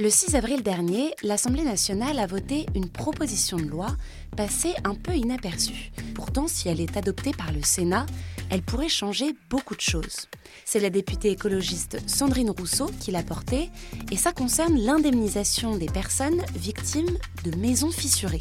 Le 6 avril dernier, l'Assemblée nationale a voté une proposition de loi passée un peu inaperçue. Pourtant, si elle est adoptée par le Sénat, elle pourrait changer beaucoup de choses. C'est la députée écologiste Sandrine Rousseau qui l'a portée et ça concerne l'indemnisation des personnes victimes de maisons fissurées.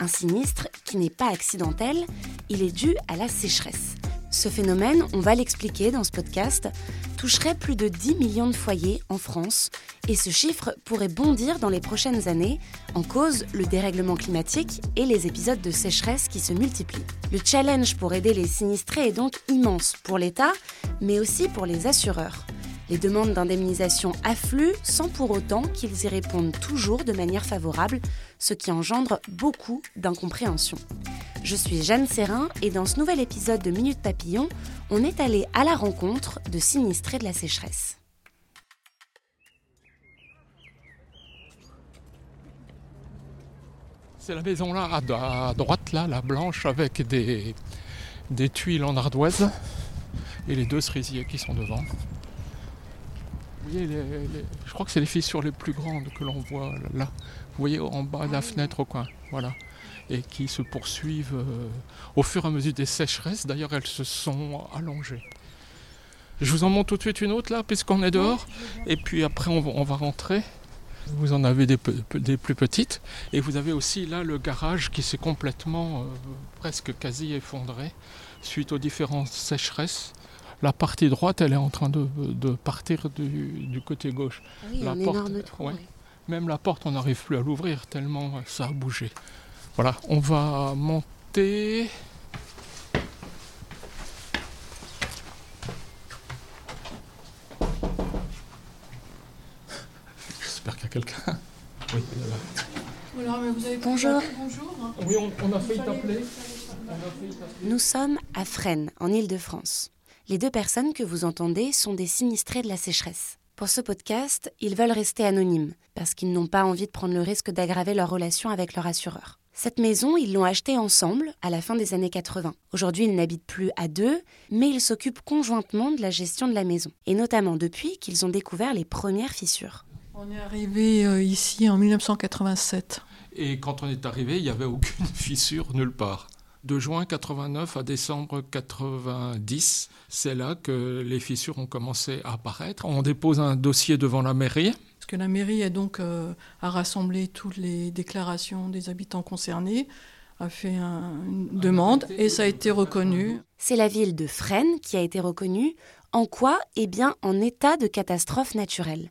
Un sinistre qui n'est pas accidentel, il est dû à la sécheresse. Ce phénomène, on va l'expliquer dans ce podcast, toucherait plus de 10 millions de foyers en France et ce chiffre pourrait bondir dans les prochaines années en cause le dérèglement climatique et les épisodes de sécheresse qui se multiplient. Le challenge pour aider les sinistrés est donc immense pour l'État, mais aussi pour les assureurs. Les demandes d'indemnisation affluent sans pour autant qu'ils y répondent toujours de manière favorable, ce qui engendre beaucoup d'incompréhension. Je suis Jeanne Serrin et dans ce nouvel épisode de Minute Papillon, on est allé à la rencontre de sinistrés de la sécheresse. C'est la maison là, à, droite, là, la blanche, avec des, des tuiles en ardoise et les deux cerisiers qui sont devant. Vous voyez, je crois que c'est les fissures les plus grandes que l'on voit là. Vous voyez en bas de la fenêtre au coin. Voilà. Et qui se poursuivent euh, au fur et à mesure des sécheresses. D'ailleurs, elles se sont allongées. Je vous en montre tout de suite une autre là, puisqu'on est dehors. Et puis après, on va, rentrer. Vous en avez des, plus petites. Et vous avez aussi là le garage qui s'est complètement, euh, presque quasi effondré suite aux différentes sécheresses. La partie droite, elle est en train de, partir du, côté gauche. Ah oui, la un porte, énorme trou, Même la porte, on n'arrive plus à l'ouvrir tellement ça a bougé. Voilà, on va monter. J'espère qu'il y a quelqu'un. Oui, Bonjour. Oui, on, a failli t'appeler. Nous sommes à Fresnes, en Île-de-France. Les deux personnes que vous entendez sont des sinistrés de la sécheresse. Pour ce podcast, ils veulent rester anonymes, parce qu'ils n'ont pas envie de prendre le risque d'aggraver leur relation avec leur assureur. Cette maison, ils l'ont achetée ensemble à la fin des années 80. Aujourd'hui, ils n'habitent plus à deux, mais ils s'occupent conjointement de la gestion de la maison, et notamment depuis qu'ils ont découvert les premières fissures. On est arrivé euh, ici en 1987. Et quand on est arrivé, il n'y avait aucune fissure nulle part de juin 89 à décembre 90. C'est là que les fissures ont commencé à apparaître. On dépose un dossier devant la mairie. Parce que la mairie a donc euh, a rassemblé toutes les déclarations des habitants concernés, a fait une demande et ça a été reconnu. C'est la ville de Fresnes qui a été reconnue. En quoi? Eh bien, en état de catastrophe naturelle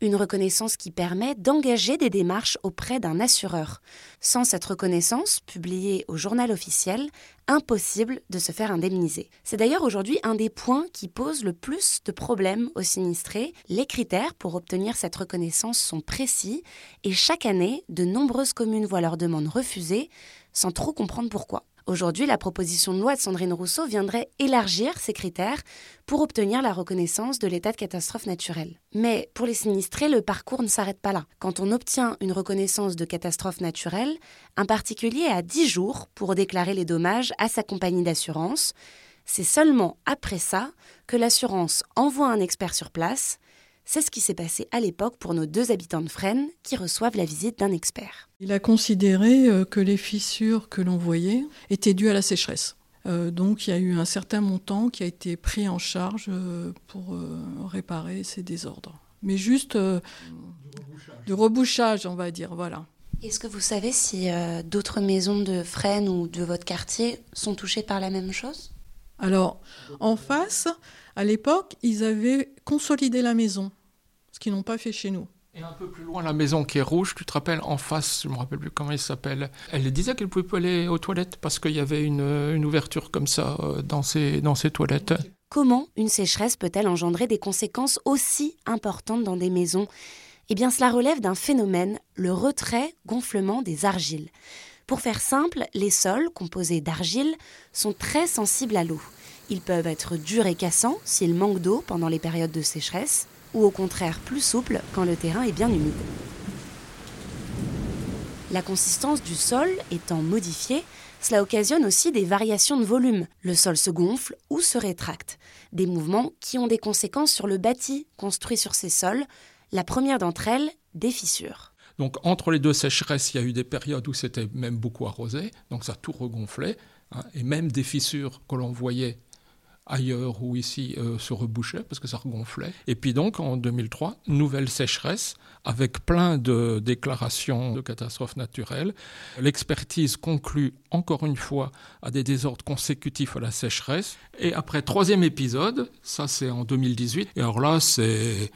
une reconnaissance qui permet d'engager des démarches auprès d'un assureur. Sans cette reconnaissance, publiée au journal officiel, impossible de se faire indemniser. C'est d'ailleurs aujourd'hui un des points qui pose le plus de problèmes aux sinistrés. Les critères pour obtenir cette reconnaissance sont précis et chaque année, de nombreuses communes voient leur demande refusée sans trop comprendre pourquoi. Aujourd'hui, la proposition de loi de Sandrine Rousseau viendrait élargir ces critères pour obtenir la reconnaissance de l'état de catastrophe naturelle. Mais pour les sinistrés, le parcours ne s'arrête pas là. Quand on obtient une reconnaissance de catastrophe naturelle, un particulier a 10 jours pour déclarer les dommages à sa compagnie d'assurance. C'est seulement après ça que l'assurance envoie un expert sur place c'est ce qui s'est passé à l'époque pour nos deux habitants de Fresnes qui reçoivent la visite d'un expert. Il a considéré euh, que les fissures que l'on voyait étaient dues à la sécheresse. Euh, donc il y a eu un certain montant qui a été pris en charge euh, pour réparer ces désordres. Mais juste de rebouchage, on va dire, voilà. Est-ce que vous savez si d'autres maisons de Fresnes ou de votre quartier sont touchées par la même chose? Alors, en face, à l'époque, ils avaient consolidé la maison, ce qu'ils n'ont pas fait chez nous. Et un peu plus loin, la maison qui est rouge, tu te rappelles, en face, je ne me rappelle plus comment elle s'appelle, elle disait qu'elle ne pouvait pas aller aux toilettes parce qu'il y avait une, ouverture comme ça euh, dans ses, dans ses toilettes. comment une sécheresse peut-elle engendrer des conséquences aussi importantes dans des maisons? Eh bien, cela relève d'un phénomène, le retrait-gonflement des argiles. Pour faire simple, les sols, composés d'argile, sont très sensibles à l'eau. Ils peuvent être durs et cassants s'ils manquent d'eau pendant les périodes de sécheresse, ou au contraire plus souples quand le terrain est bien humide. La consistance du sol étant modifiée, cela occasionne aussi des variations de volume. Le sol se gonfle ou se rétracte. Des mouvements qui ont des conséquences sur le bâti construit sur ces sols. La première d'entre elles, des fissures. Donc entre les deux sécheresses, il y a eu des périodes où c'était même beaucoup arrosé, donc ça tout regonflait, hein, et même des fissures que l'on voyait ailleurs ou ici euh, se rebouchaient parce que ça regonflait. Et puis donc en 2003, nouvelle sécheresse avec plein de déclarations de catastrophes naturelles. L'expertise conclut encore une fois à des désordres consécutifs à la sécheresse. Et après troisième épisode, ça c'est en 2018, et alors là c'est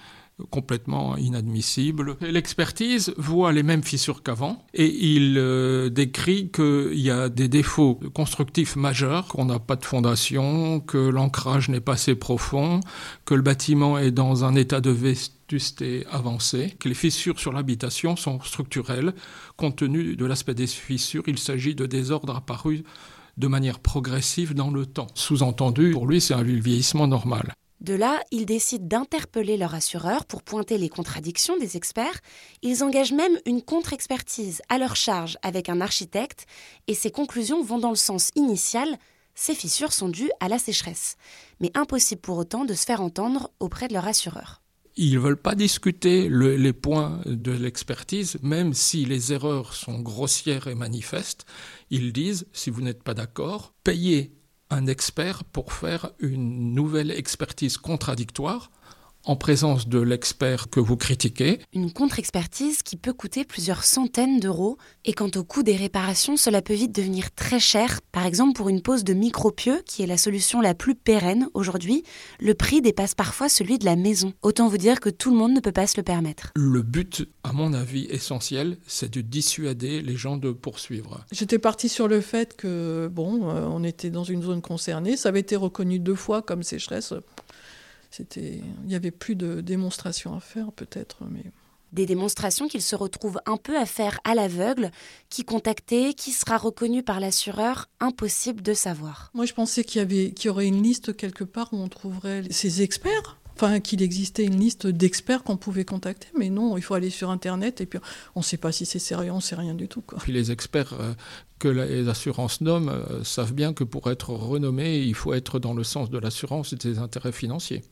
complètement inadmissible. L'expertise voit les mêmes fissures qu'avant et il euh, décrit qu'il y a des défauts constructifs majeurs, qu'on n'a pas de fondation, que l'ancrage n'est pas assez profond, que le bâtiment est dans un état de vétusté avancé, que les fissures sur l'habitation sont structurelles. Compte tenu de l'aspect des fissures, il s'agit de désordres apparus de manière progressive dans le temps. Sous-entendu, pour lui, c'est un vieillissement normal. De là, ils décident d'interpeller leur assureur pour pointer les contradictions des experts. Ils engagent même une contre-expertise à leur charge avec un architecte et ces conclusions vont dans le sens initial. Ces fissures sont dues à la sécheresse. Mais impossible pour autant de se faire entendre auprès de leur assureur. Ils ne veulent pas discuter les points de l'expertise, même si les erreurs sont grossières et manifestes. Ils disent, si vous n'êtes pas d'accord, payez un expert pour faire une nouvelle expertise contradictoire en présence de l'expert que vous critiquez. Une contre-expertise qui peut coûter plusieurs centaines d'euros. Et quant au coût des réparations, cela peut vite devenir très cher. Par exemple, pour une pose de micropieux, qui est la solution la plus pérenne aujourd'hui, le prix dépasse parfois celui de la maison. Autant vous dire que tout le monde ne peut pas se le permettre. Le but, à mon avis, essentiel, c'est de dissuader les gens de poursuivre. J'étais parti sur le fait que, bon, euh, on était dans une zone concernée, ça avait été reconnu deux fois comme sécheresse c'était, il y avait plus de démonstrations à faire peut-être, mais des démonstrations qu'il se retrouve un peu à faire à l'aveugle, qui contacter, qui sera reconnu par l'assureur, impossible de savoir. Moi, je pensais qu'il y avait, qu'il y aurait une liste quelque part où on trouverait ces experts. Enfin, qu'il existait une liste d'experts qu'on pouvait contacter, mais non, il faut aller sur Internet et puis on ne sait pas si c'est sérieux, on ne sait rien du tout. Quoi. Puis les experts euh, que les assurances nomment euh, savent bien que pour être renommé, il faut être dans le sens de l'assurance et des intérêts financiers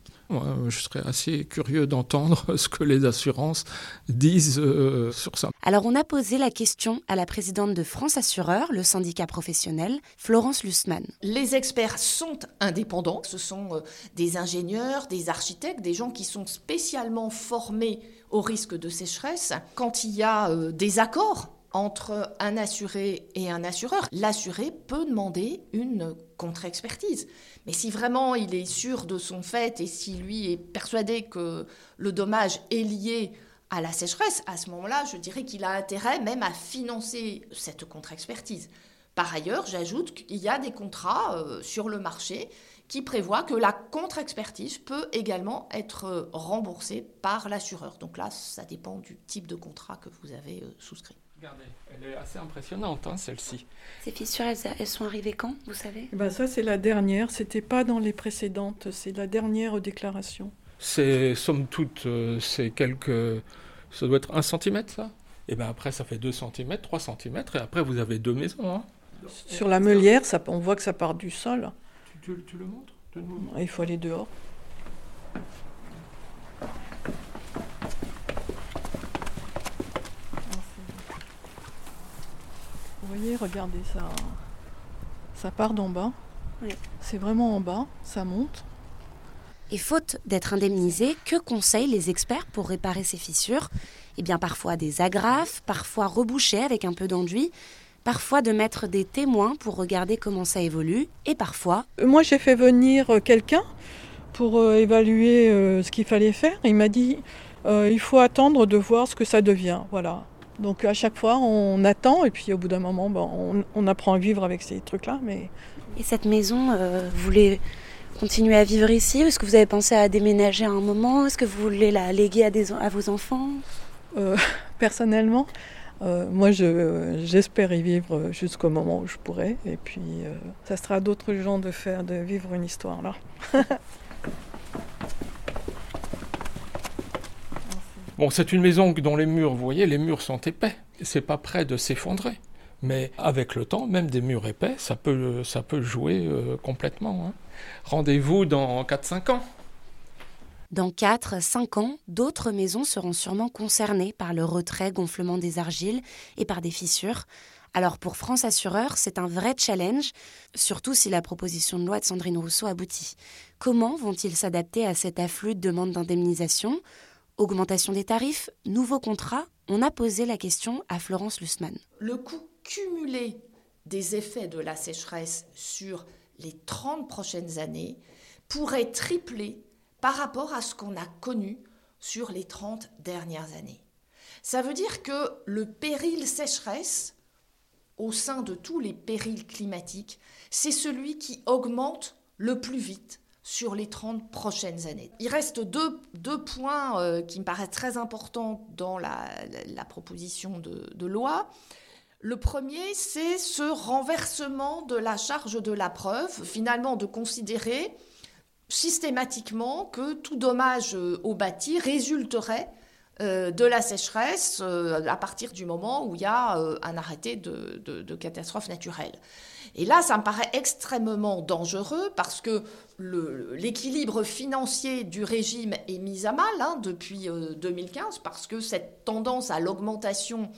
je serais assez curieux d'entendre ce que les assurances disent euh, sur ça. Alors, on a posé la question à la présidente de France Assureur, le syndicat professionnel, Florence Lussmann. Les experts sont indépendants. Ce sont euh, des ingénieurs, des architectes, des gens qui sont spécialement formés au risque de sécheresse. Quand il y a euh, des accords entre un assuré et un assureur, l'assuré peut demander une contre-expertise. Mais si vraiment il est sûr de son fait et si lui est persuadé que le dommage est lié à la sécheresse, à ce moment-là, je dirais qu'il a intérêt même à financer cette contre-expertise. Par ailleurs, j'ajoute qu'il y a des contrats euh, sur le marché qui prévoient que la contre-expertise peut également être remboursée par l'assureur. Donc là, ça dépend du type de contrat que vous avez euh, souscrit. Regardez, elle est assez impressionnante, hein, celle-ci. Ces fissures, elles, sont arrivées quand, vous savez? Eh ben Ça, c'est la dernière. C'était pas dans les précédentes. C'est la dernière déclaration. C'est, somme toute, euh, c'est quelques. Ça doit être un centimètre, ça? Et bien après, ça fait 2 cm, 3 cm, et après, vous avez deux maisons. Hein. Sur la meulière, ça, on voit que ça part du sol. Tu, tu le montres? Il faut aller dehors. Voyez, regardez, ça, ça part d'en bas. C'est vraiment en bas, ça monte. Et faute d'être indemnisé, que conseillent les experts pour réparer ces fissures? Eh bien, parfois des agrafes, parfois reboucher avec un peu d'enduit, parfois de mettre des témoins pour regarder comment ça évolue, et parfois. Euh, moi, j'ai fait venir euh, quelqu'un pour euh, évaluer ce qu'il fallait faire. Il m'a dit il faut attendre de voir ce que ça devient. Voilà. Donc à chaque fois, on attend et puis au bout d'un moment, on, apprend à vivre avec ces trucs-là. Mais... Et cette maison, euh, vous, les, continuer à vivre ici est-ce que vous avez pensé à déménager à un moment? Est-ce que vous voulez la léguer à, des, à vos enfants? Euh, Personnellement, euh, moi j'espère y vivre jusqu'au moment où je pourrai. Et puis euh, ça sera à d'autres gens de faire, de vivre une histoire là. bon, c'est une maison dont les murs, vous voyez, les murs sont épais. C'est pas prêt de s'effondrer. Mais avec le temps, même des murs épais, ça peut, ça peut jouer complètement. Hein. Rendez-vous dans 4-5 ans. Dans 4-5 ans, d'autres maisons seront sûrement concernées par le retrait gonflement des argiles et par des fissures. Alors pour France Assureur, c'est un vrai challenge, surtout si la proposition de loi de Sandrine Rousseau aboutit. Comment vont-ils s'adapter à cet afflux de demandes d'indemnisation? Augmentation des tarifs Nouveaux contrats On a posé la question à Florence Lussmann. Le coût cumulé des effets de la sécheresse sur les 30 prochaines années pourrait tripler par rapport à ce qu'on a connu sur les 30 dernières années. Ça veut dire que le péril sécheresse, au sein de tous les périls climatiques, c'est celui qui augmente le plus vite sur les 30 prochaines années. Il reste deux, points euh, qui me paraissent très importants dans la, proposition de loi. Le premier, c'est ce renversement de la charge de la preuve, finalement de considérer systématiquement que tout dommage euh, au bâti résulterait euh, de la sécheresse euh, à partir du moment où il y a un arrêté de, catastrophe naturelle. Et là, ça me paraît extrêmement dangereux parce que l'équilibre financier du régime est mis à mal hein, depuis 2015 parce que cette tendance à l'augmentation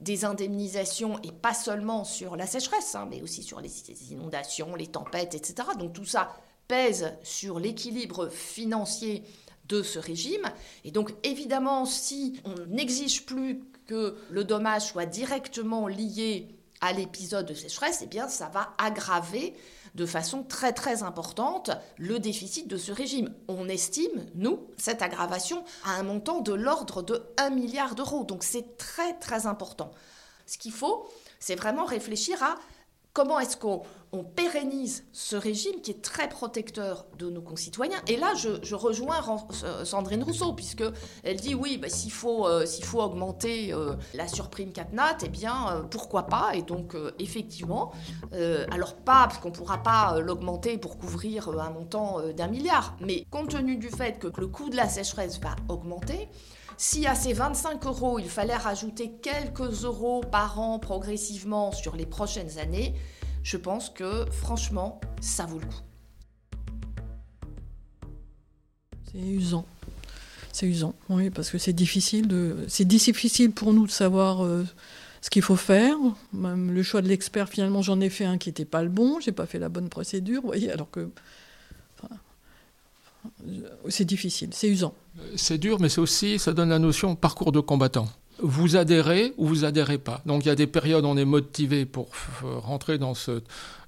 des indemnisations, et pas seulement sur la sécheresse, hein, mais aussi sur les inondations, les tempêtes, etc. Donc tout ça pèse sur l'équilibre financier de ce régime. Et donc évidemment, si on n'exige plus que le dommage soit directement lié à l'épisode de sécheresse, eh bien ça va aggraver de façon très très importante le déficit de ce régime. On estime, nous, cette aggravation à un montant de l'ordre de 1 milliard d'euros. Donc c'est très très important. Ce qu'il faut, c'est vraiment réfléchir à comment est-ce qu'on pérennise ce régime qui est très protecteur de nos concitoyens? Et là, je, rejoins Sandrine Rousseau, puisqu'elle dit oui, bah, s'il faut, euh, augmenter euh, la surprime CatNat, eh bien, euh, pourquoi pas? Et donc, effectivement, alors pas, parce qu'on ne pourra pas l'augmenter pour couvrir un montant d'un milliard, mais compte tenu du fait que le coût de la sécheresse va augmenter, si à ces 25 euros, il fallait rajouter quelques euros par an progressivement sur les prochaines années, je pense que franchement, ça vaut le coup. C'est usant. C'est usant, oui, parce que c'est difficile, de... c'est difficile pour nous de savoir euh, ce qu'il faut faire. Même le choix de l'expert, finalement, j'en ai fait un qui n'était pas le bon, j'ai pas fait la bonne procédure, voyez, alors que c'est difficile, c'est usant. C'est dur, mais c'est aussi, ça donne la notion parcours de combattant. Vous adhérez ou vous adhérez pas. Donc il y a des périodes où on est motivé pour rentrer dans ce,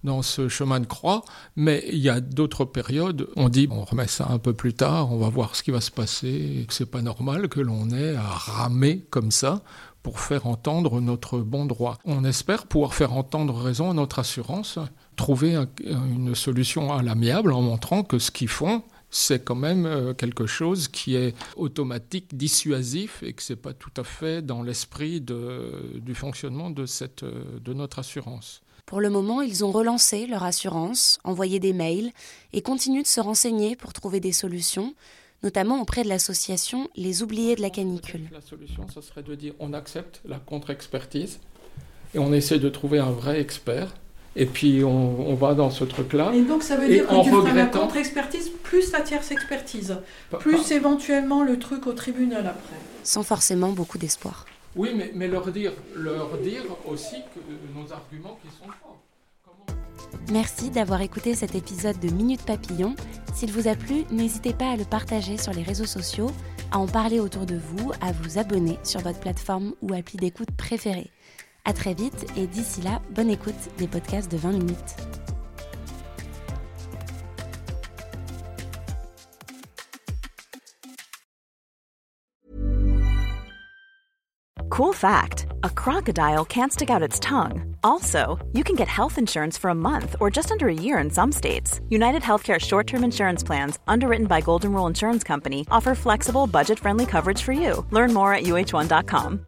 dans ce chemin de croix, mais il y a d'autres périodes, on dit on remet ça un peu plus tard, on va voir ce qui va se passer, c'est pas normal que l'on ait à ramer comme ça pour faire entendre notre bon droit. On espère pouvoir faire entendre raison à notre assurance, trouver une solution à l'amiable en montrant que ce qu'ils font, c'est quand même euh, quelque chose qui est automatique, dissuasif et que ce n'est pas tout à fait dans l'esprit du fonctionnement de, cette, euh, de notre assurance. Pour le moment, ils ont relancé leur assurance, envoyé des mails et continuent de se renseigner pour trouver des solutions, notamment auprès de l'association Les Oubliés de la canicule. La solution, ce serait de dire on accepte la contre-expertise et on essaie de trouver un vrai expert et puis on, va dans ce truc-là. Et donc ça veut dire que tu feras la contre-expertise plus la tierce expertise, plus éventuellement le truc au tribunal après. Sans forcément beaucoup d'espoir. Oui, mais, mais, leur, dire, leur dire aussi que nos arguments qui sont forts. Merci d'avoir écouté cet épisode de Minute Papillon. S'il vous a plu, n'hésitez pas à le partager sur les réseaux sociaux, à en parler autour de vous, à vous abonner sur votre plateforme ou appli d'écoute préférée. À très vite et d'ici là, bonne écoute des podcasts de 20 minutes. Cool fact a crocodile can't stick out its tongue. Also, you can get health insurance for a month or just under a year in some states. United Healthcare short term insurance plans, underwritten by Golden Rule Insurance Company, offer flexible, budget friendly coverage for you. Learn more at uh1.com.